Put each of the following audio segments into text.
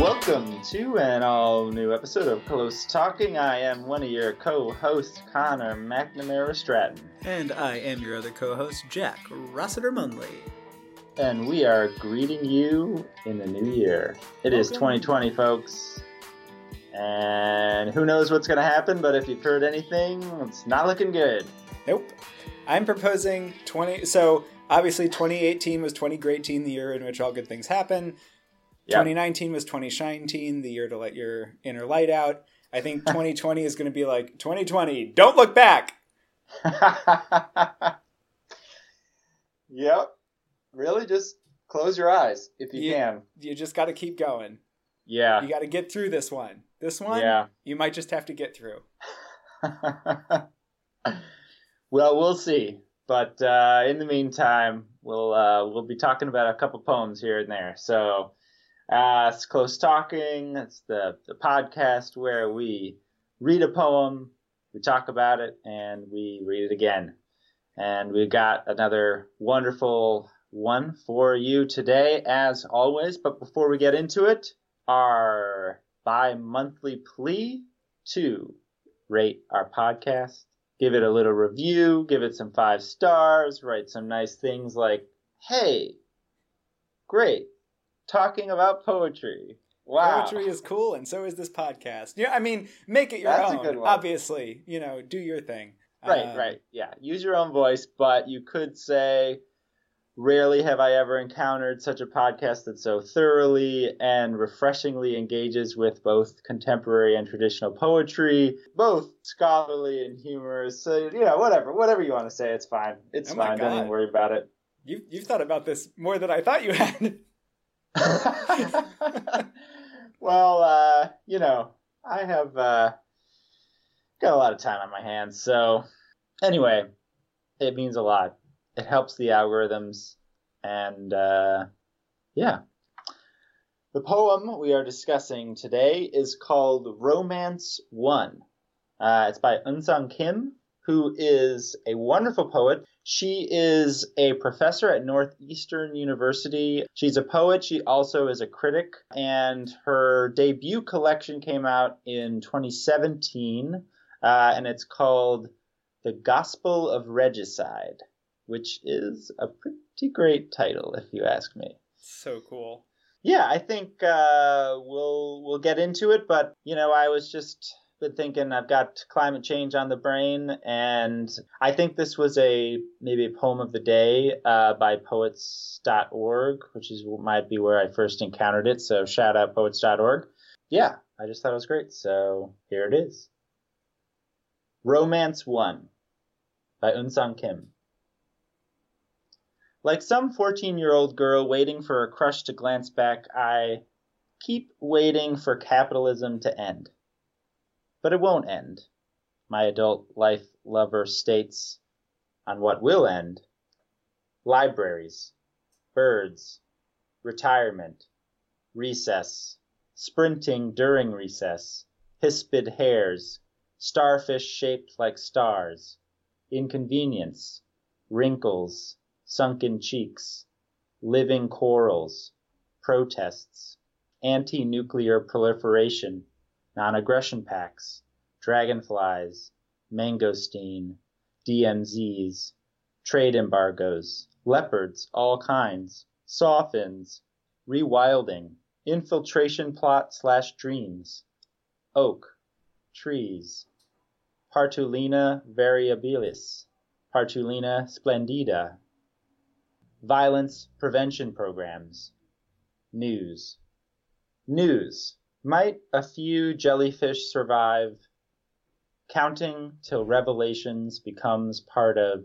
Welcome to an all new episode of Close Talking. I am one of your co hosts, Connor McNamara Stratton. And I am your other co host, Jack Rossiter Munley. And we are greeting you in the new year. It is Welcome. 2020, folks. And who knows what's going to happen, but if you've heard anything, it's not looking good. Nope. I'm proposing 20. So, obviously, 2018 was 20 Great Teen, the year in which all good things happen. Yep. 2019 was 2019, the year to let your inner light out. I think 2020 is going to be like 2020, don't look back. yep. Really, just close your eyes if you Yeah. can. You just got to keep going. Yeah. You got to get through this one. This one, Yeah. you might just have to get through. well, we'll see. But uh, in the meantime, we'll uh, we'll be talking about a couple poems here and there. So, Uh, it's close talking. It's the the podcast where we read a poem, we talk about it, and we read it again. And we've got another wonderful one for you today, as always. But before we get into it, our bi-monthly plea to rate our podcast, give it a little review, give it some five stars, write some nice things like, hey, great, talking about poetry. Wow. Poetry is cool, and so is this podcast. Yeah, I mean, make it your That's a own. good one. Obviously, you know, do your thing. Right, Um, right. Yeah. Use your own voice, but you could say, rarely have I ever encountered such a podcast that so thoroughly and refreshingly engages with both contemporary and traditional poetry, both scholarly and humorous. So, you know, whatever, whatever you want to say, it's fine. It's Oh fine. Don't even worry about it. You've, you've thought about this more than I thought you had. well, uh, you know, I have uh, got a lot of time on my hands. So, anyway, it means a lot. It helps the algorithms. And, uh, yeah. The poem we are discussing today is called Romance One. Uh, it's by Eunsong Kim, who is a wonderful poet. She is a professor at Northeastern University. She's a poet. She also is a critic. And her debut collection came out in 2017, uh, and it's called The Gospel of Regicide, which is a pretty great title, if you ask me. so cool. Yeah, I think uh, we'll we'll get into it, but you know, I was just been thinking I've got climate change on the brain, and I think this was a maybe a poem of the day uh, by poets.org, which is might be where I first encountered it. So shout out poets.org. Yeah, I just thought it was great. So here it is. Romance One by Eunsong Kim. Like some 14 year old girl waiting for a crush to glance back, I keep waiting for capitalism to end. But it won't end, my adult life lover states on what will end. Libraries, birds, retirement, recess, sprinting during recess, hispid hares, starfish shaped like stars, inconvenience, wrinkles, sunken cheeks, living corals, protests, anti nuclear proliferation, non aggression pacts, dragonflies, mangosteen, DMZs, trade embargoes, leopards, all kinds, sawfins, rewilding, infiltration plot slash dreams, oak, trees, Partulina variabilis, Partulina splendida, violence prevention programs, news. News. Might a few jellyfish survive? Counting till revelations becomes part of.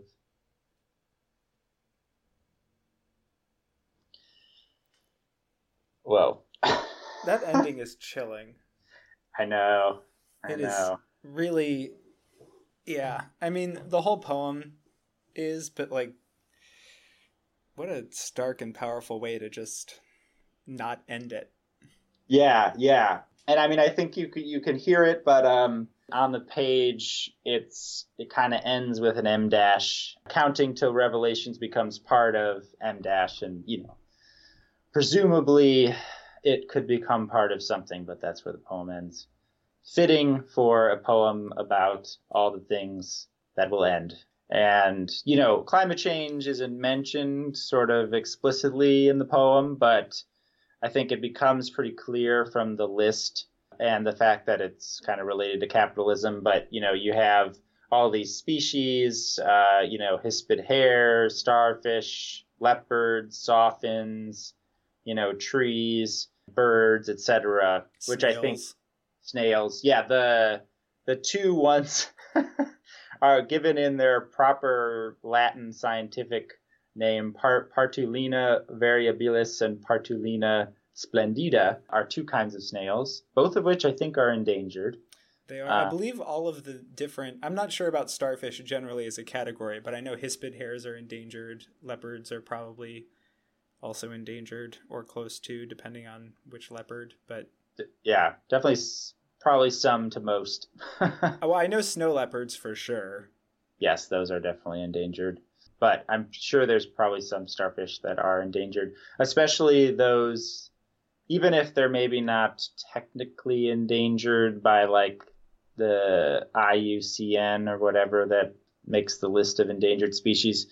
Whoa. That ending is chilling. I know. I It is know. really yeah. I mean, the whole poem is but like what a stark and powerful way to just not end it. Yeah, yeah. And I mean, I think you you can hear it, but um, on the page, it's it kind of ends with an em dash. Counting till Revelations becomes part of em dash, and you know, presumably, it could become part of something, but that's where the poem ends. Fitting for a poem about all the things that will end. And, you know, climate change isn't mentioned sort of explicitly in the poem, but I think it becomes pretty clear from the list and the fact that it's kind of related to capitalism. But, you know, you have all these species, uh, you know, hispid hare, starfish, leopards, sawfins, you know, trees, birds, etc. Which I think snails. Yeah, the the two ones are given in their proper Latin scientific name. Part, Partulina variabilis and Partulina splendida are two kinds of snails, both of which I think are endangered. They are. Uh, I believe all of the different. I'm not sure about starfish generally as a category, but I know hispid hares are endangered. Leopards are probably also endangered or close to, depending on which leopard. But yeah, definitely, probably some to most. oh, well, I know snow leopards for sure. Yes, those are definitely endangered. But I'm sure there's probably some starfish that are endangered, especially those, even if they're maybe not technically endangered by like the IUCN or whatever that makes the list of endangered species,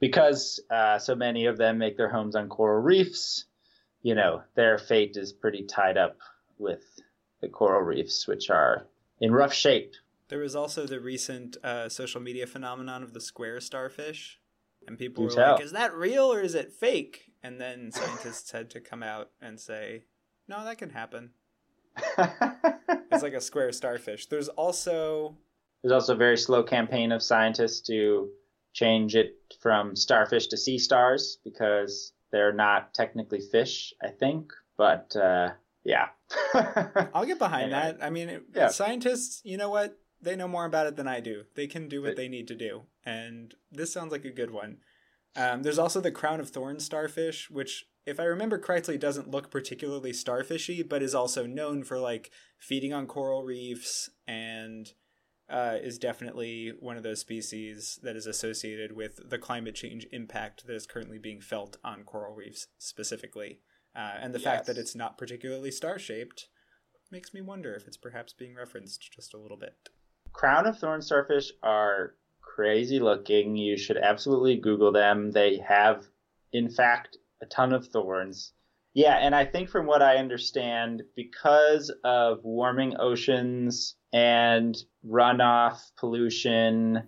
because uh, so many of them make their homes on coral reefs. You know, their fate is pretty tied up with the coral reefs, which are in rough shape. There was also the recent uh, social media phenomenon of the square starfish, and people were tell. like, "Is that real or is it fake?" And then scientists had to come out and say, "No, that can happen." it's like a square starfish. There's also there's also a very slow campaign of scientists to change it from starfish to sea stars because they're not technically fish, I think. But uh, yeah, I'll get behind that. I mean, yeah. scientists, you know what? They know more about it than I do. They can do what they need to do, and this sounds like a good one. Um, there's also the crown of thorns starfish, which, if I remember correctly, doesn't look particularly starfishy, but is also known for like feeding on coral reefs and uh, is definitely one of those species that is associated with the climate change impact that is currently being felt on coral reefs specifically. Uh, and the yes. fact that it's not particularly star shaped makes me wonder if it's perhaps being referenced just a little bit. Crown of thorn starfish are crazy looking. You should absolutely Google them. They have, in fact, a ton of thorns. Yeah, and I think from what I understand, because of warming oceans and runoff pollution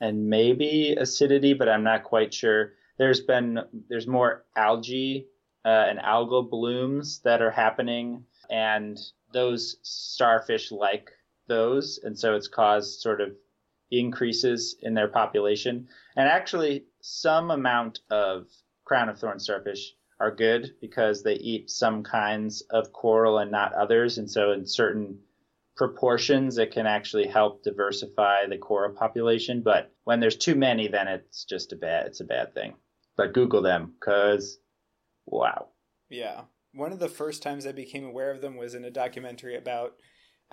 and maybe acidity, but I'm not quite sure. There's been there's more algae uh, and algal blooms that are happening, and those starfish like those, and so it's caused sort of increases in their population. And actually, some amount of crown of thorn starfish are good because they eat some kinds of coral and not others. And so, in certain proportions, it can actually help diversify the coral population. But when there's too many, then it's just a bad it's a bad thing. But Google them because wow. Yeah. One of the first times I became aware of them was in a documentary about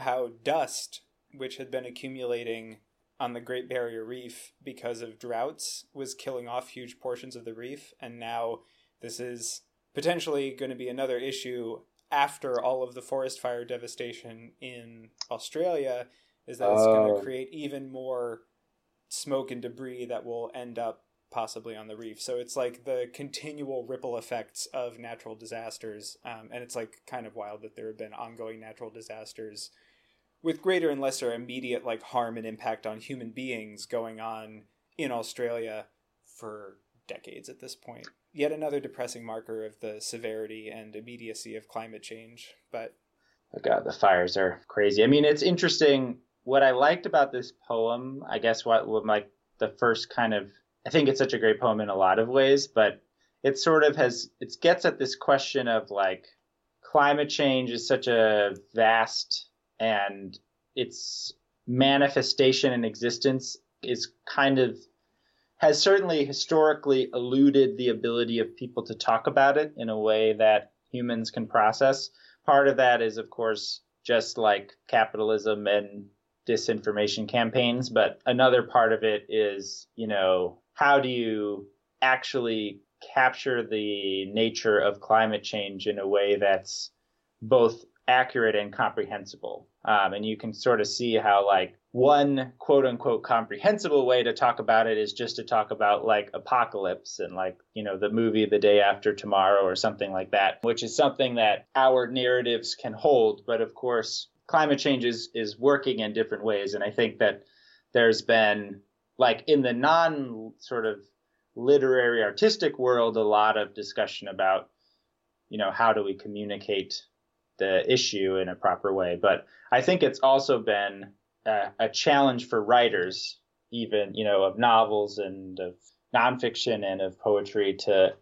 how dust, which had been accumulating on the Great Barrier Reef because of droughts was killing off huge portions of the reef. And now this is potentially going to be another issue after all of the forest fire devastation in Australia, is that it's going to oh. create even more smoke and debris that will end up possibly on the reef. So it's like the continual ripple effects of natural disasters. Um, and it's like kind of wild that there have been ongoing natural disasters with greater and lesser immediate like harm and impact on human beings going on in Australia for decades at this point. Yet another depressing marker of the severity and immediacy of climate change. But oh God, the fires are crazy. I mean, it's interesting. What I liked about this poem, I guess, what, what like the first kind of, I think it's such a great poem in a lot of ways, but it sort of has, it gets at this question of like climate change is such a vast and its manifestation and existence is kind of has certainly historically eluded the ability of people to talk about it in a way that humans can process. Part of that is, of course, just like capitalism and disinformation campaigns, but another part of it is, you know, how do you actually capture the nature of climate change in a way that's both accurate and comprehensible. Um, and you can sort of see how, like, one quote unquote comprehensible way to talk about it is just to talk about like apocalypse and like, you know, the movie The Day After Tomorrow or something like that, which is something that our narratives can hold. But of course, climate change is, is working in different ways. And I think that there's been, like, in the non sort of literary artistic world, a lot of discussion about, you know, how do we communicate the issue in a proper way. But I think it's also been a, a challenge for writers, even you know, of novels and of nonfiction and of poetry to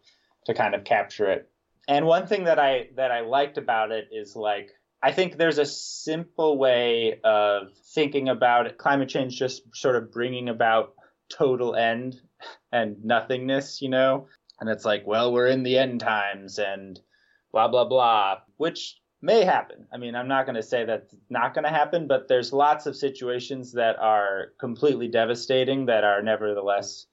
to kind of capture it. And one thing that I that I liked about it is like I think there's a simple way of thinking about it. Climate change just sort of bringing about total end and nothingness, you know? And it's like, well, we're in the end times and blah, blah, blah, which may happen. I mean, I'm not going to say that's not going to happen, but there's lots of situations that are completely devastating that are nevertheless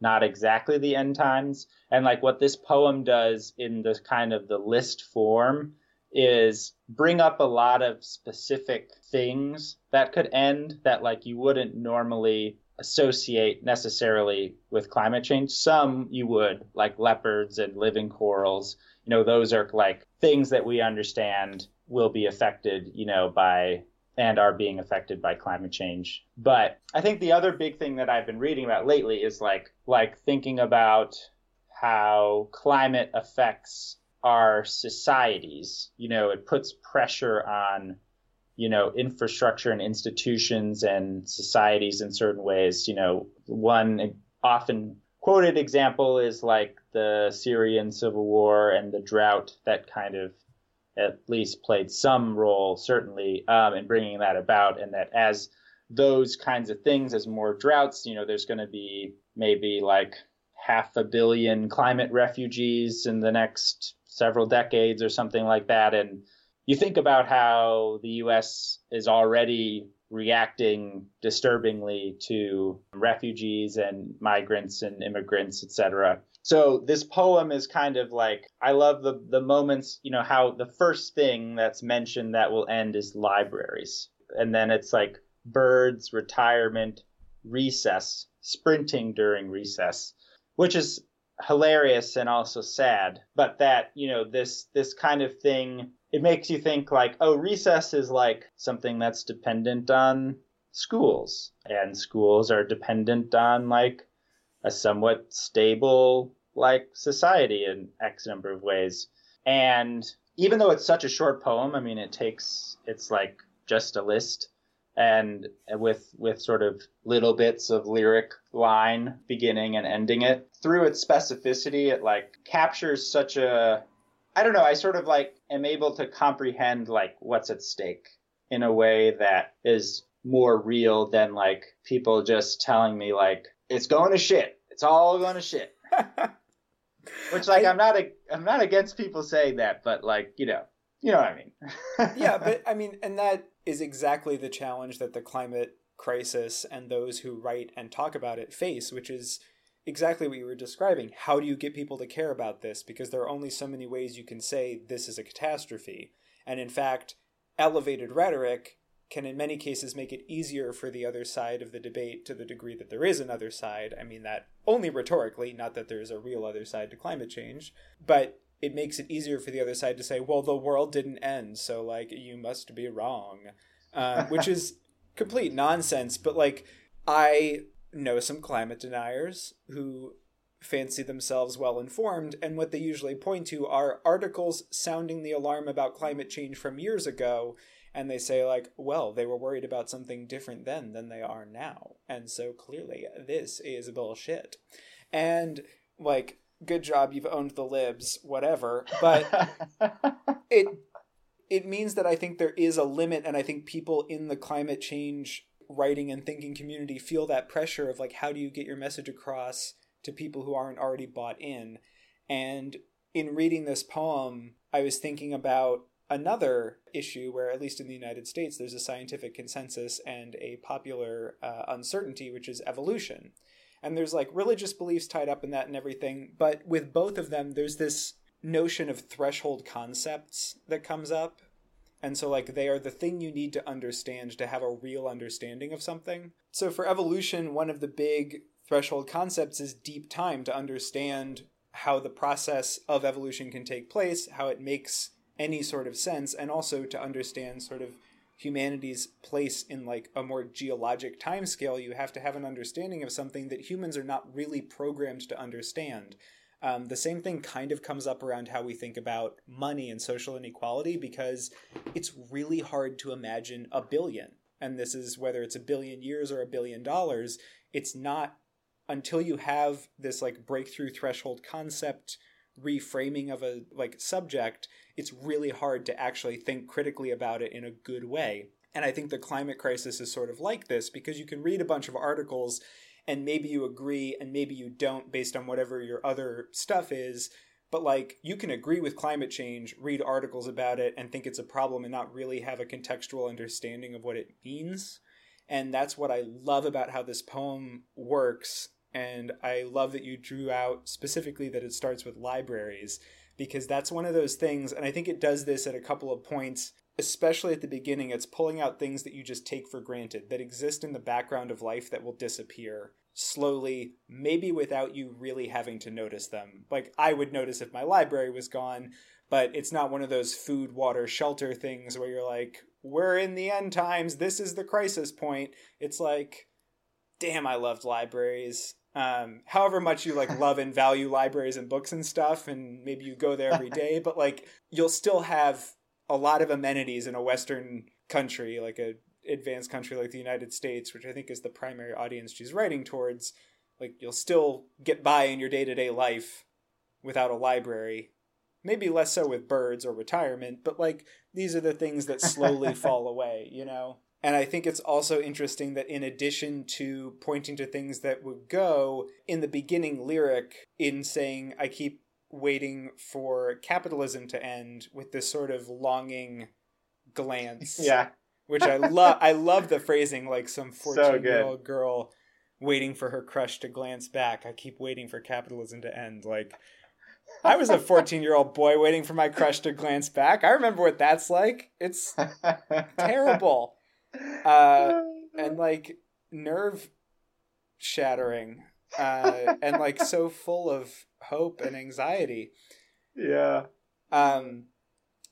not exactly the end times. And like what this poem does in the kind of the list form is bring up a lot of specific things that could end that like you wouldn't normally associate necessarily with climate change. Some you would, like leopards and living corals. You know, those are like things that we understand will be affected, you know, by and are being affected by climate change. But I think the other big thing that I've been reading about lately is like like thinking about how climate affects our societies. You know, it puts pressure on you know infrastructure and institutions and societies in certain ways. You know, one often quoted example is like the Syrian civil war and the drought that kind of at least played some role, certainly, um, in bringing that about. And that as those kinds of things, as more droughts, you know, there's going to be maybe like half a billion climate refugees in the next several decades or something like that. And you think about how the U.S. is already reacting disturbingly to refugees and migrants and immigrants, etc. So this poem is kind of like I love the the moments, you know, how the first thing that's mentioned that will end is libraries. And then it's like birds, retirement, recess, sprinting during recess, which is hilarious and also sad. But that, you know, this this kind of thing it makes you think like, oh, recess is like something that's dependent on schools. And schools are dependent on like a somewhat stable like society in X number of ways. And even though it's such a short poem, I mean, it takes it's like just a list, and with with sort of little bits of lyric line beginning and ending it. Through its specificity, it like captures such a I don't know. I sort of like am able to comprehend like what's at stake in a way that is more real than like people just telling me like it's going to shit. It's all going to shit. Which like I, am not a, I'm not against people saying that, but like you know, you know what I mean. yeah, but I mean, and that is exactly the challenge that the climate crisis and those who write and talk about it face, which is exactly what you were describing. How do you get people to care about this? Because there are only so many ways you can say this is a catastrophe. And in fact, elevated rhetoric can in many cases make it easier for the other side of the debate to the degree that there is another side. I mean that only rhetorically, not that there's a real other side to climate change, but it makes it easier for the other side to say, well, the world didn't end, so like you must be wrong, uh, which is complete nonsense. But like I know some climate deniers who fancy themselves well informed, and what they usually point to are articles sounding the alarm about climate change from years ago and they say like well they were worried about something different then than they are now. And so clearly this is bullshit. And like good job you've owned the libs whatever but it it means that i think there is a limit and i think people in the climate change writing and thinking community feel that pressure of like how do you get your message across to people who aren't already bought in and in reading this poem i was thinking about another issue where, at least in the United States, there's a scientific consensus and a popular uh, uncertainty, which is evolution. And there's like religious beliefs tied up in that and everything. But with both of them, there's this notion of threshold concepts that comes up. And so, like, they are the thing you need to understand to have a real understanding of something. So, for evolution, one of the big threshold concepts is deep time to understand how the process of evolution can take place, how it makes any sort of sense, and also to understand sort of humanity's place in like a more geologic timescale, you have to have an understanding of something that humans are not really programmed to understand. Um, the same thing kind of comes up around how we think about money and social inequality because it's really hard to imagine a billion. And this is whether it's a billion years or a billion dollars, it's not until you have this like breakthrough threshold concept reframing of a like subject it's really hard to actually think critically about it in a good way and i think the climate crisis is sort of like this because you can read a bunch of articles and maybe you agree and maybe you don't based on whatever your other stuff is but like you can agree with climate change read articles about it and think it's a problem and not really have a contextual understanding of what it means. And that's what i love about how this poem works and i love that you drew out specifically that it starts with libraries because that's one of those things and i think it does this at a couple of points especially at the beginning it's pulling out things that you just take for granted that exist in the background of life that will disappear slowly, maybe without you really having to notice them. Like I would notice if my library was gone, but it's not one of those food, water, shelter things where you're like, we're in the end times, this is the crisis point. It's like, damn, I loved libraries. Um, however much you like love and value libraries and books and stuff, and maybe you go there every day, but like you'll still have a lot of amenities in a Western country, like a advanced country like the United States, which I think is the primary audience she's writing towards, like you'll still get by in your day to day life without a library. Maybe less so with birds or retirement, but like these are the things that slowly fall away, you know? And I think it's also interesting that in addition to pointing to things that would go, in the beginning lyric, in saying, I keep waiting for capitalism to end with this sort of longing glance yeah which I love. I love the phrasing, like some fourteen-year-old girl waiting for her crush to glance back. I keep waiting for capitalism to end. Like I was a fourteen-year-old boy waiting for my crush to glance back. I remember what that's like. It's terrible, uh, and like nerve shattering, uh, and like so full of hope and anxiety. Yeah. Um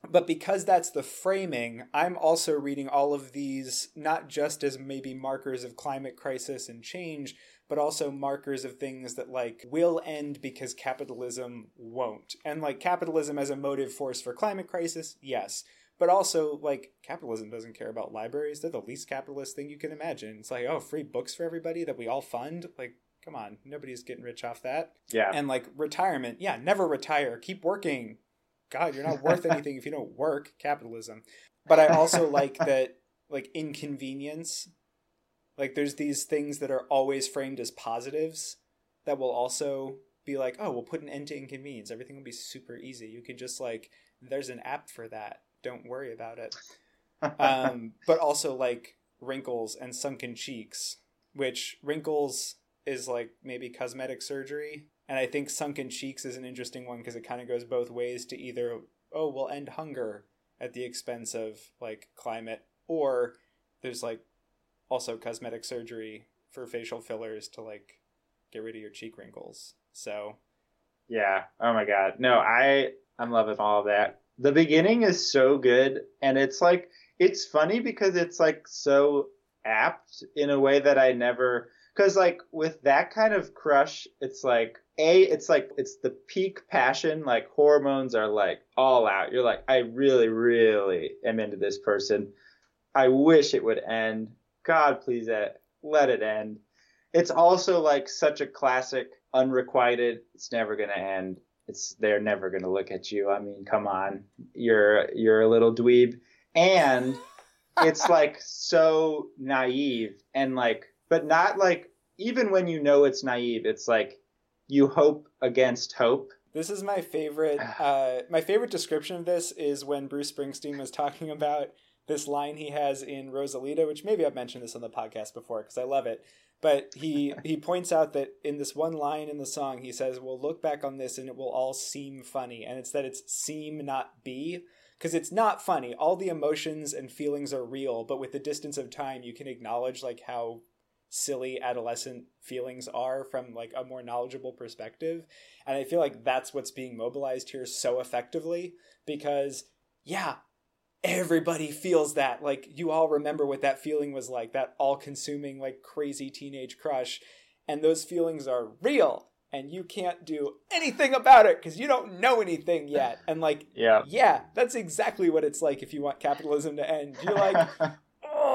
but because that's the framing, I'm also reading all of these not just as maybe markers of climate crisis and change, but also markers of things that like will end because capitalism won't. And like capitalism as a motive force for climate crisis, yes. But also like capitalism doesn't care about libraries. They're the least capitalist thing you can imagine. It's like, oh, free books for everybody that we all fund. Like come on, nobody's getting rich off that. Yeah. And like retirement, yeah, never retire. Keep working God, you're not worth anything if you don't work. Capitalism. But I also like that, like, inconvenience. Like, there's these things that are always framed as positives that will also be like, oh, we'll put an end to inconvenience. Everything will be super easy. You can just, like, there's an app for that. Don't worry about it. um, but also, like, wrinkles and sunken cheeks, which wrinkles is like maybe cosmetic surgery and I think sunken cheeks is an interesting one because it kind of goes both ways to either, oh, we'll end hunger at the expense of like climate, or there's like also cosmetic surgery for facial fillers to like get rid of your cheek wrinkles. So, yeah. Oh my god. No, I I'm loving all of that. The beginning is so good, and it's like it's funny because it's like so apt in a way that I never because like with that kind of crush, it's like a it's like it's the peak passion like hormones are like all out. You're like i really really am into this person. I wish it would end. God please let it end. It's also like such a classic unrequited it's never going to end. It's they're never going to look at you. I mean come on. You're you're a little dweeb. And it's like so naive and like but not like even when you know it's naive it's like you hope against hope. This is my favorite. Uh, my favorite description of this is when Bruce Springsteen was talking about this line he has in Rosalita, which maybe I've mentioned this on the podcast before because I love it. But he he points out that in this one line in the song, he says, "We'll look back on this and it will all seem funny." And it's that it's seem not be because it's not funny. All the emotions and feelings are real, but with the distance of time, you can acknowledge like how silly adolescent feelings are from like a more knowledgeable perspective. And I feel like that's what's being mobilized here so effectively because yeah, everybody feels that. Like you all remember what that feeling was like, that all-consuming like crazy teenage crush, and those feelings are real and you can't do anything about it because you don't know anything yet. And like, yeah, yeah, that's exactly what it's like if you want capitalism to end. You're like,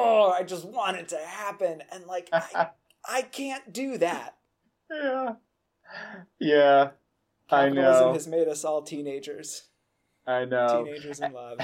oh, I just want it to happen, and like, I, I can't do that. Yeah, yeah, Capitalism I know. has made us all teenagers. I know. Teenagers in love.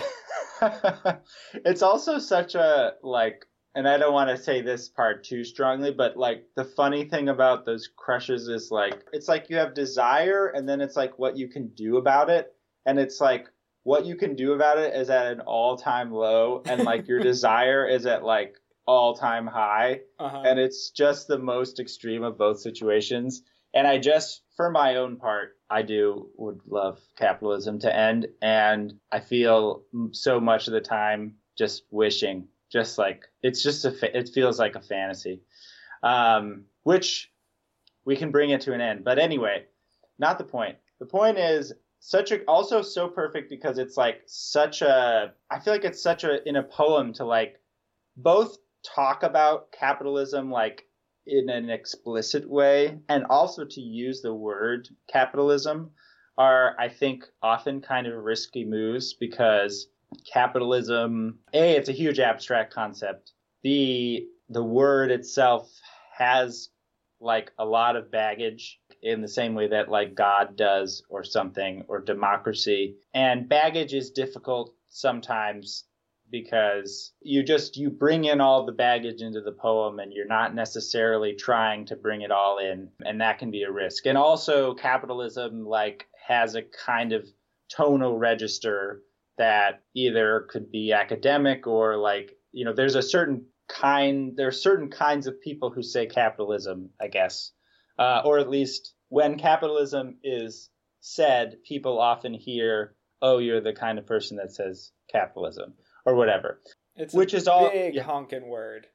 it's also such a like and I don't want to say this part too strongly, but like the funny thing about those crushes is like it's like you have desire and then it's like what you can do about it. And it's like what you can do about it is at an all time low and like your desire is at like all time high. Uh-huh. And it's just the most extreme of both situations. And I just, for my own part, I do would love capitalism to end. And I feel so much of the time just wishing, just like it's just a, fa- it feels like a fantasy, um, which we can bring it to an end. But anyway, not the point. The point is such a also so perfect because it's like such a I feel like it's such a in a poem to like both talk about capitalism like in an explicit way and also to use the word capitalism are I think often kind of risky moves because capitalism a it's a huge abstract concept. B the word itself has like a lot of baggage in the same way that like God does or something or democracy. And baggage is difficult sometimes because you just you bring in all the baggage into the poem and you're not necessarily trying to bring it all in and that can be a risk. And also capitalism like has a kind of tonal register that either could be academic or like you know there's a certain kind there are certain kinds of people who say capitalism i guess uh, or at least when capitalism is said people often hear oh you're the kind of person that says capitalism or whatever. It's Which a is all- big yeah. honking word.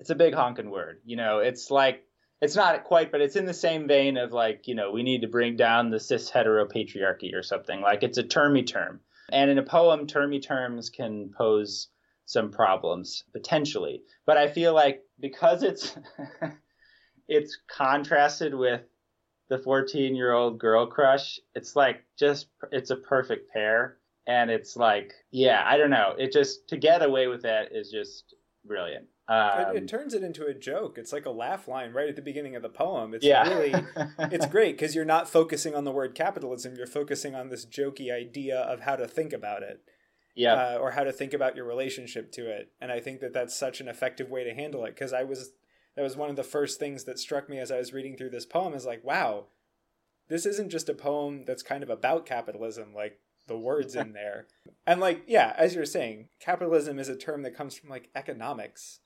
it's a big honking word you know. It's like it's not quite but it's in the same vein of like you know we need to bring down the cis heteropatriarchy or something. Like it's a termy term. And in a poem termy terms can pose some problems potentially. But i feel like because it's it's contrasted with the 14 year old girl crush it's like just it's a perfect pair and it's like yeah i don't know it just to get away with that is just brilliant um, it, it turns it into a joke. It's like a laugh line right at the beginning of the poem. It's yeah really it's great because you're not focusing on the word capitalism. You're focusing on this jokey idea of how to think about it. yeah uh, or how to think about your relationship to it. And I think that that's such an effective way to handle it because I was that was one of the first things that struck me as I was reading through this poem is like, wow, this isn't just a poem that's kind of about capitalism, like the words in there. And like, yeah, as you're saying, capitalism is a term that comes from like economics,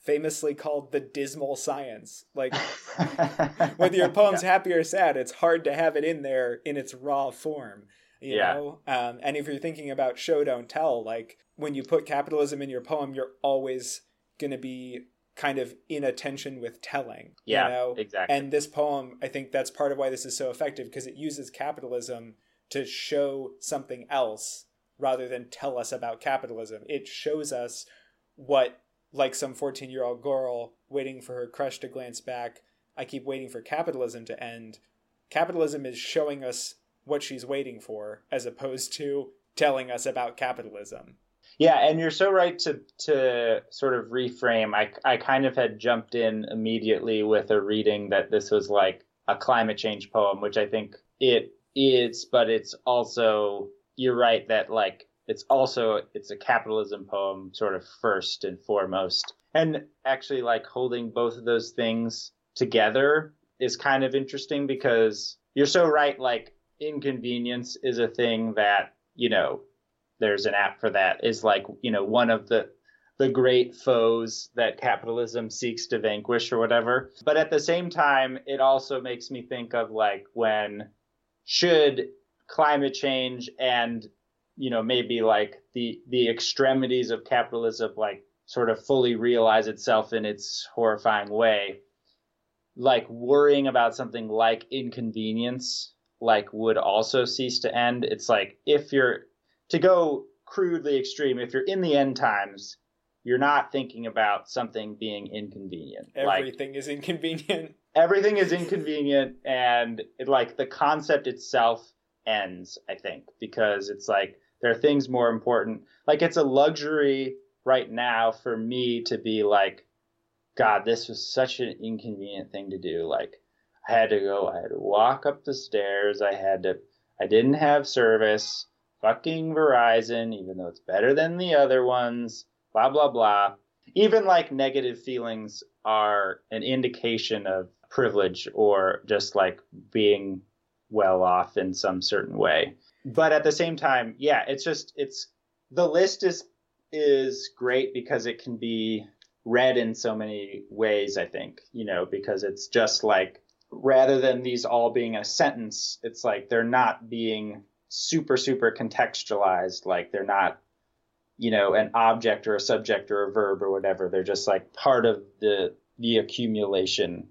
famously called the dismal science. Like whether your poem's happy or sad, it's hard to have it in there in its raw form. You Yeah. know? Um, and if you're thinking about show don't tell, like when you put capitalism in your poem, you're always gonna be kind of in a tension with telling. yeah You know? exactly And this poem, I think that's part of why this is so effective because it uses capitalism to show something else rather than tell us about capitalism. It shows us what, like some 14 year old girl waiting for her crush to glance back, I keep waiting for capitalism to end. Capitalism is showing us what she's waiting for as opposed to telling us about capitalism. Yeah, and you're so right to to sort of reframe. I I kind of had jumped in immediately with a reading that this was like a climate change poem, which I think it is, but it's also you're right that like it's also it's a capitalism poem sort of first and foremost. And actually like holding both of those things together is kind of interesting because you're so right like inconvenience is a thing that, you know, there's an app for that is like you know one of the the great foes that capitalism seeks to vanquish or whatever. But at the same time, it also makes me think of like when should climate change and you know maybe like the the extremities of capitalism like sort of fully realize itself in its horrifying way like worrying about something like inconvenience like would also cease to end it's like if you're to go crudely extreme if you're in the end times you're not thinking about something being inconvenient. Everything like, is inconvenient. everything is inconvenient and it, like the concept itself ends i think because it's like there are things more important. Like it's a luxury right now for me to be like god this was such an inconvenient thing to do. Like i had to go i had to walk up the stairs i had to i didn't have service fucking verizon even though it's better than the other ones blah blah blah even like negative feelings are an indication of privilege or just like being well off in some certain way. But at the same time, yeah, it's just it's the list is is great because it can be read in so many ways, I think, you know, because it's just like rather than these all being a sentence, it's like they're not being super super contextualized, like they're not you know an object or a subject or a verb or whatever. They're just like part of the the accumulation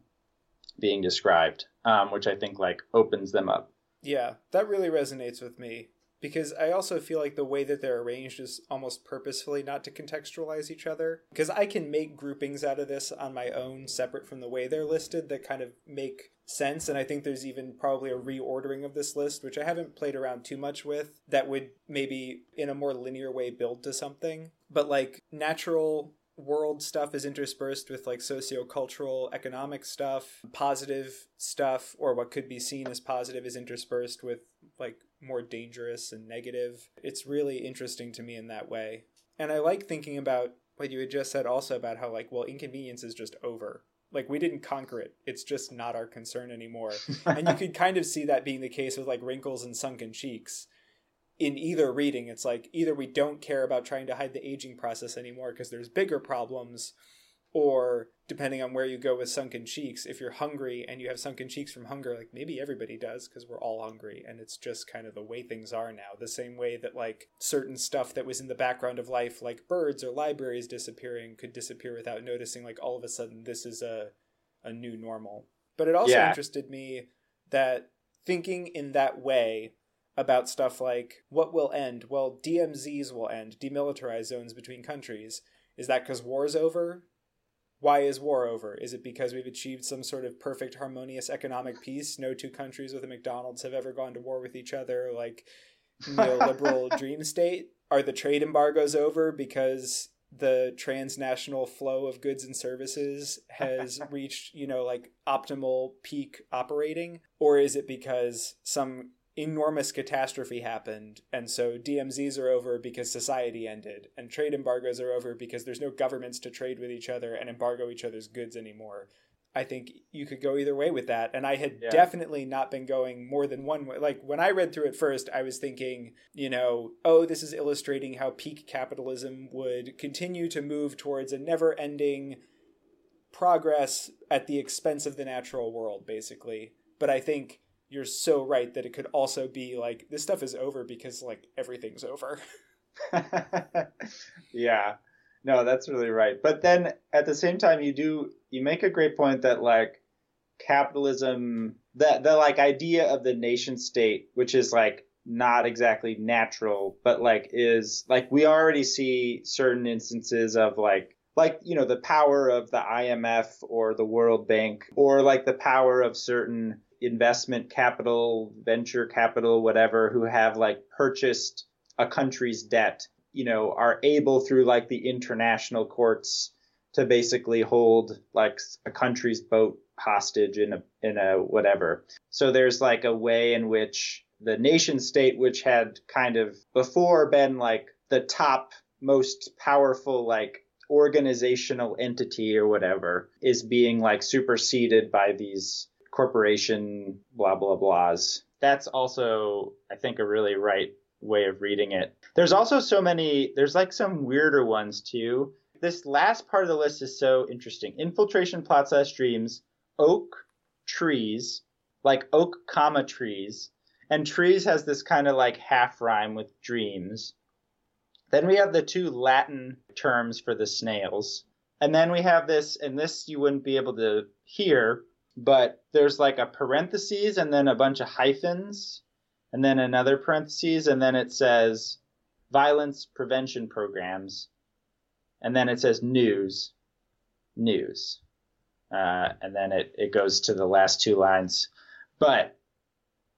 being described um, which i think like opens them up. Yeah that really resonates with me because I also feel like the way that they're arranged is almost purposefully not to contextualize each other. Because I can make groupings out of this on my own, separate from the way they're listed, that kind of make sense. And I think there's even probably a reordering of this list, which I haven't played around too much with, that would maybe in a more linear way build to something. But like natural world stuff is interspersed with like socio-cultural economic stuff positive stuff or what could be seen as positive is interspersed with like more dangerous and negative. It's really interesting to me in that way. And i like thinking about what you had just said also about how like well inconvenience is just over. Like we didn't conquer it. It's just not our concern anymore. And you could kind of see that being the case with like wrinkles and sunken cheeks. In either reading it's like either we don't care about trying to hide the aging process anymore because there's bigger problems or depending on where you go with sunken cheeks if you're hungry and you have sunken cheeks from hunger like maybe everybody does because we're all hungry and it's just kind of the way things are now the same way that like certain stuff that was in the background of life like birds or libraries disappearing could disappear without noticing like all of a sudden this is a a new normal but it also yeah. interested me that thinking in that way about stuff like what will end? Well, DMZs will end, demilitarized zones between countries. Is that because war's over? Why is war over? Is it because we've achieved some sort of perfect, harmonious economic peace? No two countries with a McDonald's have ever gone to war with each other, like neoliberal dream state? Are the trade embargoes over because the transnational flow of goods and services has reached, you know, like optimal peak operating? Or is it because some enormous catastrophe happened and so DMZs are over because society ended and trade embargoes are over because there's no governments to trade with each other and embargo each other's goods anymore. I think you could go either way with that and I had yeah. definitely not been going more than one way. Like when I read through it first I was thinking, you know, oh this is illustrating how peak capitalism would continue to move towards a never-ending progress at the expense of the natural world basically. But I think you're so right that it could also be like this stuff is over because like everything's over. yeah. No, that's really right. But then at the same time you do you make a great point that like capitalism the the like idea of the nation state which is like not exactly natural but like is like we already see certain instances of like like you know the power of the IMF or the World Bank or like the power of certain investment capital, venture capital, whatever, who have like purchased a country's debt, you know, are able through like the international courts to basically hold like a country's boat hostage in a in a whatever. So there's like a way in which the nation state, which had kind of before been like the top most powerful like organizational entity or whatever, is being like superseded by these corporation blah blah blahs. That's also, I think, a really right way of reading it. There's also so many. There's like some weirder ones too. This last part of the list is so interesting. Infiltration plot slash dreams, oak trees, like oak comma trees, and trees has this kind of like half rhyme with dreams. Then we have the two Latin terms for the snails. And then we have this, and this you wouldn't be able to hear, but there's like a parentheses and then a bunch of hyphens, and then another parentheses, and then it says violence prevention programs, and then it says news, news. Uh, and then it, it goes to the last two lines. But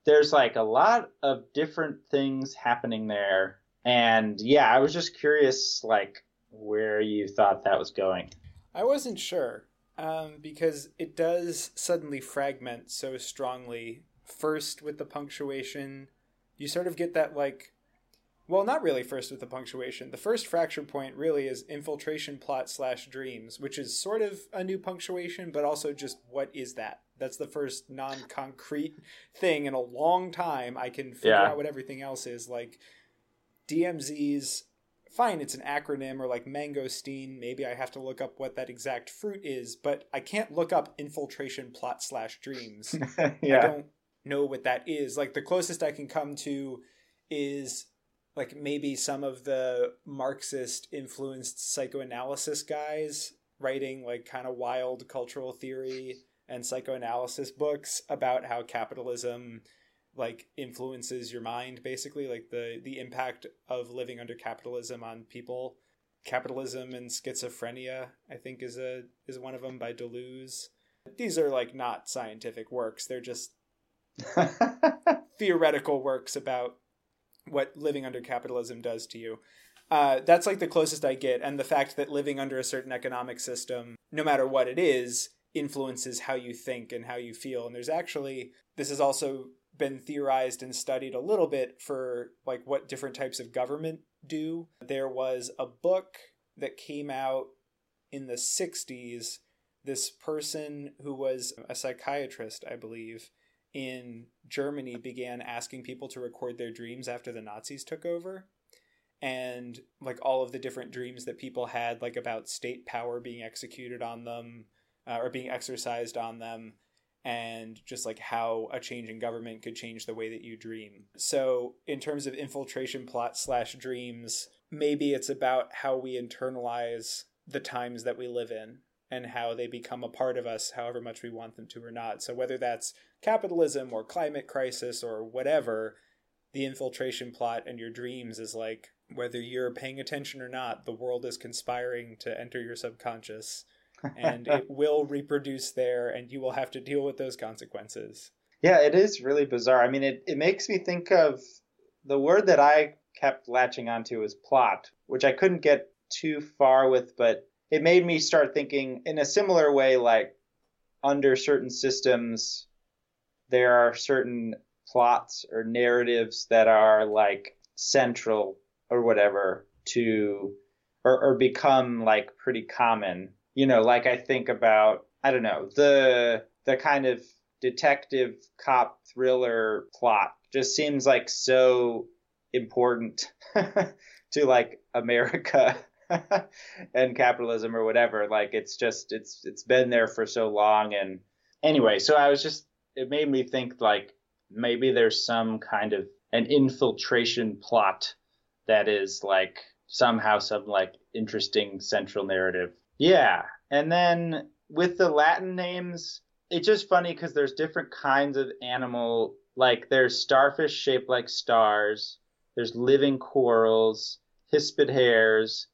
there's like a lot of different things happening there. And yeah, I was just curious, like, where you thought that was going. I wasn't sure um, because it does suddenly fragment so strongly. First with the punctuation, you sort of get that like, well, not really first with the punctuation. The first fracture point really is infiltration plot slash dreams, which is sort of a new punctuation, but also just what is that? That's the first non concrete thing in a long time. I can figure yeah. out what everything else is. Like DMZ's fine, it's an acronym or like mangosteen. Maybe I have to look up what that exact fruit is, but I can't look up infiltration plot slash dreams. yeah. I don't know what that is. Like the closest I can come to is like maybe some of the Marxist influenced psychoanalysis guys writing like kind of wild cultural theory and psychoanalysis books about how capitalism like influences your mind basically like the the impact of living under capitalism on people. Capitalism and schizophrenia i think is a is one of them by deleuze. These are like not scientific works. They're just theoretical works about what living under capitalism does to you. Uh, that's like the closest i get and the fact that living under a certain economic system no matter what it is influences how you think and how you feel. And there's actually this is also been theorized and studied a little bit for like what different types of government do. There was a book that came out in the 60s. This person who was a psychiatrist, I believe, in Germany began asking people to record their dreams after the Nazis took over. And like all of the different dreams that people had, like about state power being executed on them uh, or being exercised on them, and just like how a change in government could change the way that you dream. So, in terms of infiltration plot slash dreams, maybe it's about how we internalize the times that we live in and how they become a part of us, however much we want them to or not. So, whether that's capitalism or climate crisis or whatever, the infiltration plot and your dreams is like whether you're paying attention or not, the world is conspiring to enter your subconscious and it will reproduce there and you will have to deal with those consequences. Yeah, it is really bizarre. I mean, it, it makes me think of the word that I kept latching onto is plot, which I couldn't get too far with, but it made me start thinking in a similar way like under certain systems, there are certain plots or narratives that are like central or whatever to or, or become like pretty common you know, like I think about, I don't know, the the kind of detective cop thriller plot just seems like so important to like America and capitalism or whatever. Like it's just it's it's been there for so long and anyway, so I was just it made me think like maybe there's some kind of an infiltration plot that is like somehow some like interesting central narrative yeah, and then with the Latin names, it's just funny because there's different kinds of animal. Like there's starfish shaped like stars. There's living corals, hispid hares,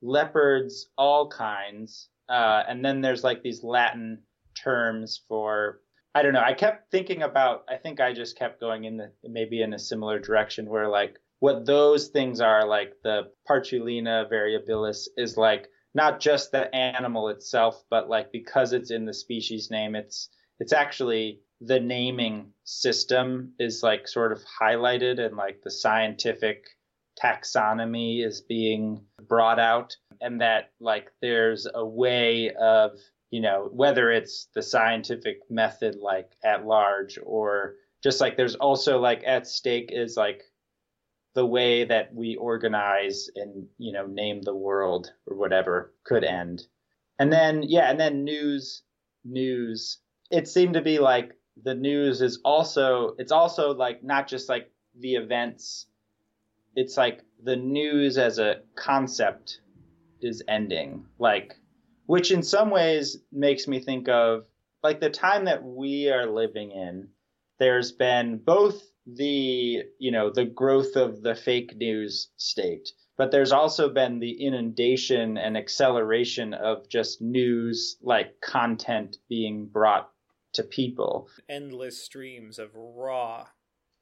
leopards, all kinds. Uh, and then there's like these Latin terms for I don't know. I kept thinking about. I think I just kept going in the maybe in a similar direction where like what those things are like the Partulina variabilis is like not just the animal itself, but like because it's in the species name, it's it's actually the naming system is like sort of highlighted and like the scientific taxonomy is being brought out and that like there's a way of you know whether it's the scientific method like at large or just like there's also like at stake is like the way that we organize and you know name the world or whatever could end. And then yeah and then news news. It seemed to be like the news is also it's also like not just like the events. It's like the news as a concept is ending like which in some ways makes me think of like the time that we are living in there's been both the you know the growth of the fake news state. But there's also been the inundation and acceleration of just news like content being brought to people. Endless streams of raw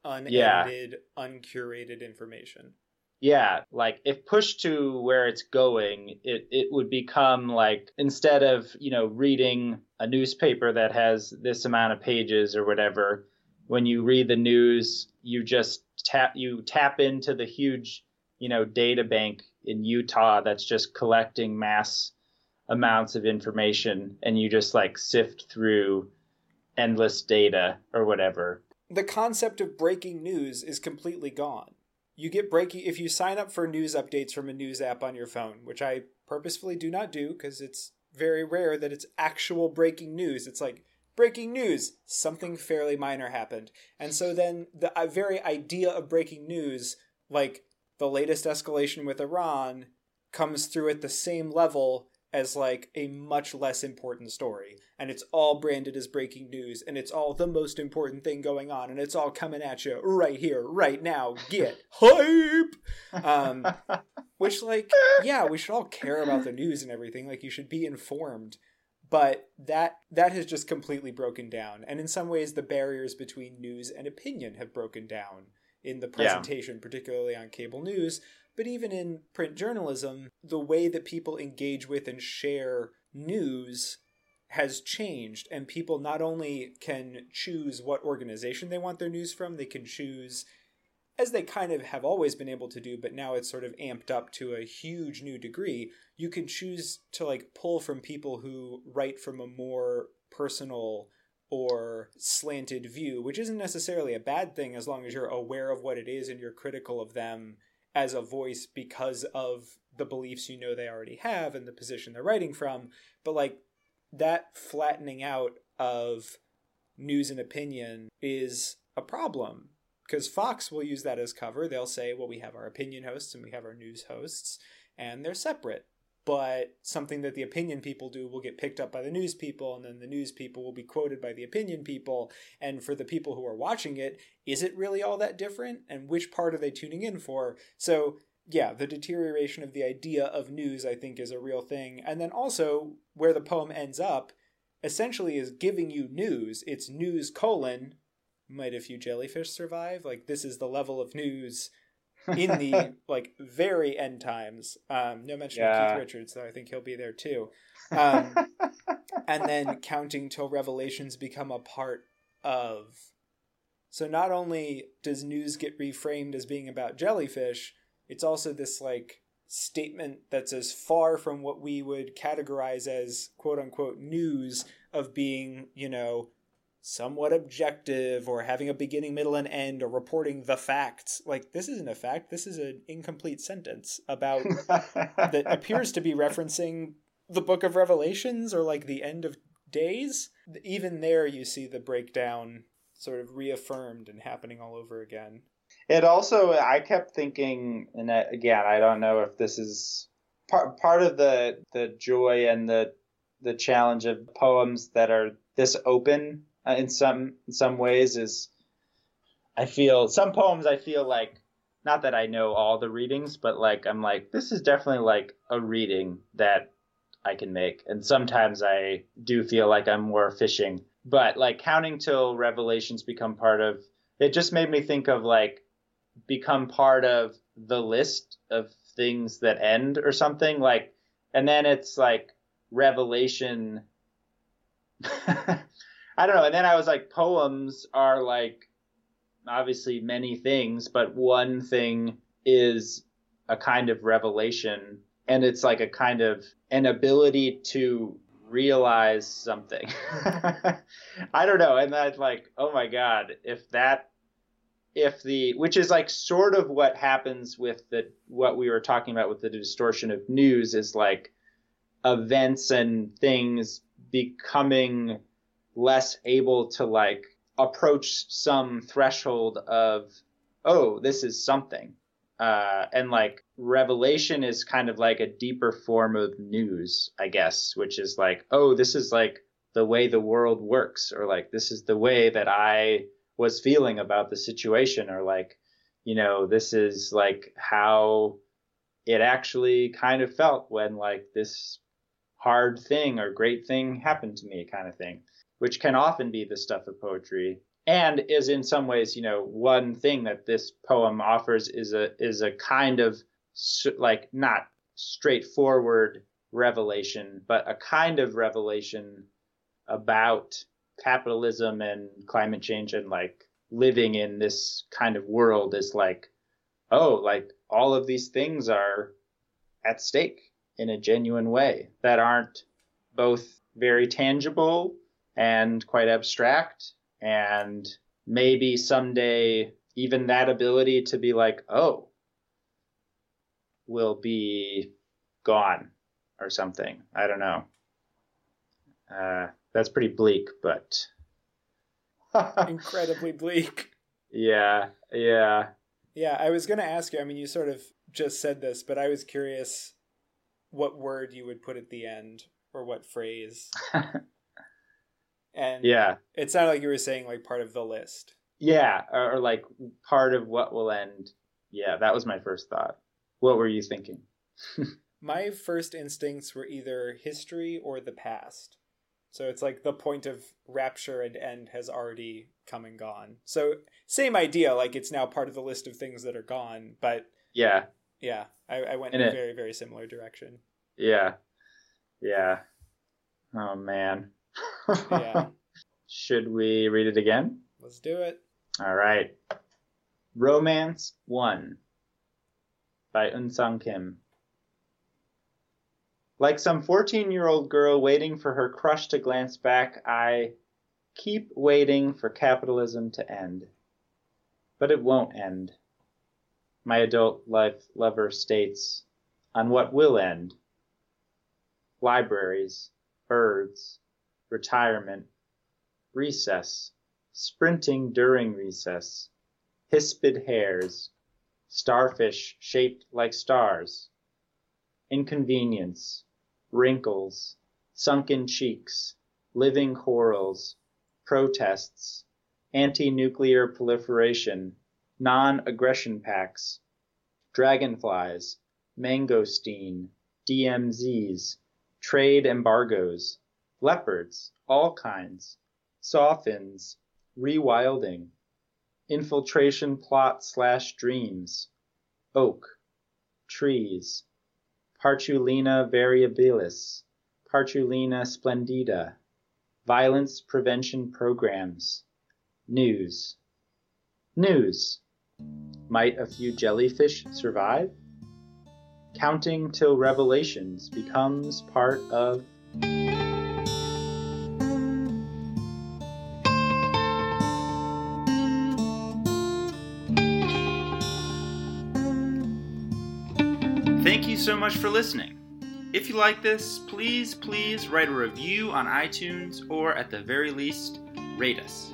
unedited yeah. uncurated information. Yeah like if pushed to where it's going it, it would become like instead of you know reading a newspaper that has this amount of pages or whatever when you read the news, you just tap you tap into the huge, you know, data bank in Utah that's just collecting mass amounts of information and you just like sift through endless data or whatever. The concept of breaking news is completely gone. You get breaking if you sign up for news updates from a news app on your phone, which I purposefully do not do because it's very rare that it's actual breaking news. It's like breaking news something fairly minor happened. And so then the uh, very idea of breaking news like the latest escalation with iran comes through at the same level as like a much less important story. And it's all branded as breaking news and it's all the most important thing going on and it's all coming at you right here right now. Get hype! Um which like yeah we should all care about the news and everything. Like you should be informed but that that has just completely broken down and in some ways the barriers between news and opinion have broken down in the presentation yeah. particularly on cable news but even in print journalism the way that people engage with and share news has changed and people not only can choose what organization they want their news from they can choose as they kind of have always been able to do, but now it's sort of amped up to a huge new degree, you can choose to like pull from people who write from a more personal or slanted view, which isn't necessarily a bad thing as long as you're aware of what it is and you're critical of them as a voice because of the beliefs you know they already have and the position they're writing from. But like that flattening out of news and opinion is a problem because Fox will use that as cover. They'll say, well, we have our opinion hosts and we have our news hosts, and they're separate. But something that the opinion people do will get picked up by the news people, and then the news people will be quoted by the opinion people. And for the people who are watching it, is it really all that different? And which part are they tuning in for? So, yeah, the deterioration of the idea of news, I think, is a real thing. And then also, where the poem ends up essentially is giving you news. It's news colon might a few jellyfish survive? Like this is the level of news in the like very end times. Um, no mention yeah. of Keith Richards, though I think he'll be there too. Um, and then counting till revelations become a part of. So not only does news get reframed as being about jellyfish, it's also this like statement that's as far from what we would categorize as quote unquote news of being, you know, somewhat objective or having a beginning, middle, and end or reporting the facts. Like this isn't a fact. This is an incomplete sentence about that appears to be referencing the book of Revelations or like the end of days. Even there you see the breakdown sort of reaffirmed and happening all over again. It also I kept thinking and again, I don't know if this is part part of the the joy and the the challenge of poems that are this open Uh, in some in some ways is I feel some poems I feel like not that I know all the readings, but like I'm like this is definitely like a reading that I can make, and sometimes I do feel like I'm more fishing. But like counting till revelations become part of it, just made me think of like become part of the list of things that end or something like, and then it's like revelation. I don't know. And then I was like, poems are like obviously many things, but one thing is a kind of revelation, and it's like a kind of an ability to realize something. I don't know. And that's like, oh my God, if that if the which is like sort of what happens with the what we were talking about with the distortion of news is like events and things becoming less able to like approach some threshold of oh this is something. Uh, and like revelation is kind of like a deeper form of news i guess which is like oh this is like the way the world works or like this is the way that i was feeling about the situation or like you know this is like how it actually kind of felt when like this hard thing or great thing happened to me kind of thing which can often be the stuff of poetry and is in some ways you know one thing that this poem offers is a is a kind of like not straightforward revelation but a kind of revelation about capitalism and climate change and like living in this kind of world is like oh like all of these things are at stake in a genuine way that aren't both very tangible and quite abstract and maybe someday even that ability to be like oh will be gone or something. I don't know. Uh, that's pretty bleak but incredibly bleak. Yeah yeah. Yeah i was going to ask you i mean you sort of just said this but i was curious what word you would put at the end or what phrase. and yeah, it sounded like you were saying like part of the list. Yeah, or, or like part of what will end. Yeah, that was my first thought. What were you thinking? my first instincts were either history or the past. So it's like the point of rapture and end has already come and gone. So same idea, like it's now part of the list of things that are gone, but yeah, yeah, I, I went in, in a very, very similar direction. Yeah. Yeah. Oh, man. Yeah. Should we read it again? Let's do it. All right. Romance 1 by Eunsong Kim. Like some 14 year old girl waiting for her crush to glance back, I keep waiting for capitalism to end. But it won't end my adult life lover states, on what will end. Libraries, birds, retirement, recess, sprinting during recess, hispid hares, starfish shaped like stars, inconvenience, wrinkles, sunken cheeks, living corals, protests, anti-nuclear proliferation, non-aggression pacts, dragonflies, mangosteen, DMZs, trade embargoes, leopards, all kinds, sawfins, rewilding, infiltration plot slash dreams, oak, trees, Partulina variabilis, Partulina splendida, violence prevention programs, news. News. Might a few jellyfish survive? Counting till revelations becomes part of so much for listening. If you like this, please, please write a review on iTunes or at the very least, rate us.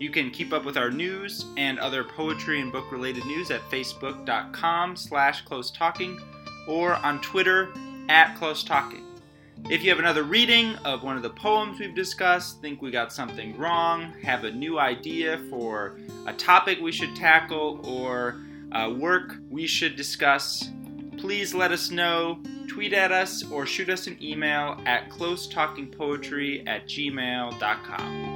You can keep up with our news and other poetry and book related news at facebook.com slash close talking or on Twitter at close talking. If you have another reading of one of the poems we've discussed, think we got something wrong, have a new idea for a topic we should tackle, or work we should discuss, please let us know. Tweet at us or shoot us an email at closetalkingpoetry at gmail.com.